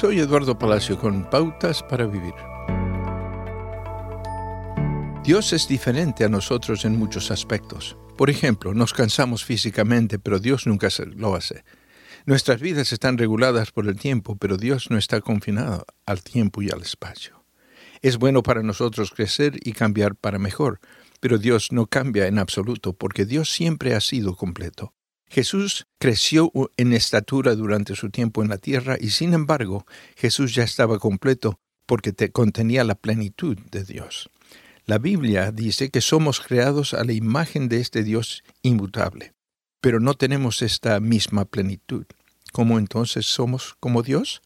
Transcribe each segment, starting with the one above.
Soy Eduardo Palacio con Pautas para Vivir. Dios es diferente a nosotros en muchos aspectos. Por ejemplo, nos cansamos físicamente, pero Dios nunca lo hace. Nuestras vidas están reguladas por el tiempo, pero Dios no está confinado al tiempo y al espacio. Es bueno para nosotros crecer y cambiar para mejor, pero Dios no cambia en absoluto porque Dios siempre ha sido completo. Jesús creció en estatura durante su tiempo en la tierra y sin embargo Jesús ya estaba completo porque te contenía la plenitud de Dios. La Biblia dice que somos creados a la imagen de este Dios inmutable, pero no tenemos esta misma plenitud. ¿Cómo entonces somos como Dios?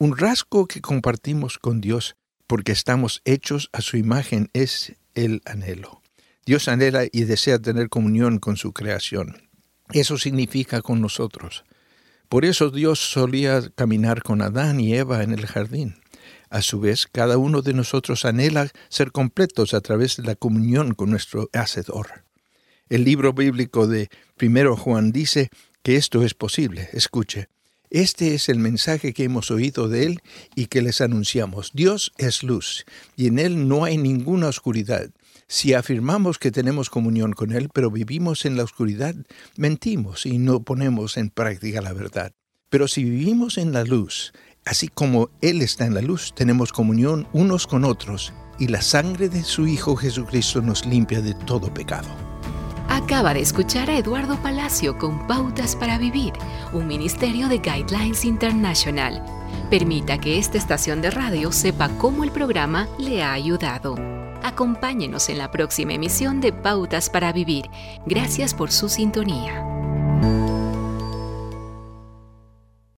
Un rasgo que compartimos con Dios porque estamos hechos a su imagen es el anhelo. Dios anhela y desea tener comunión con su creación. Eso significa con nosotros. Por eso Dios solía caminar con Adán y Eva en el jardín. A su vez, cada uno de nosotros anhela ser completos a través de la comunión con nuestro Hacedor. El libro bíblico de 1 Juan dice que esto es posible. Escuche, este es el mensaje que hemos oído de Él y que les anunciamos. Dios es luz y en Él no hay ninguna oscuridad. Si afirmamos que tenemos comunión con Él, pero vivimos en la oscuridad, mentimos y no ponemos en práctica la verdad. Pero si vivimos en la luz, así como Él está en la luz, tenemos comunión unos con otros, y la sangre de su Hijo Jesucristo nos limpia de todo pecado. Acaba de escuchar a Eduardo Palacio con Pautas para Vivir, un ministerio de Guidelines International. Permita que esta estación de radio sepa cómo el programa le ha ayudado. Acompáñenos en la próxima emisión de Pautas para Vivir. Gracias por su sintonía.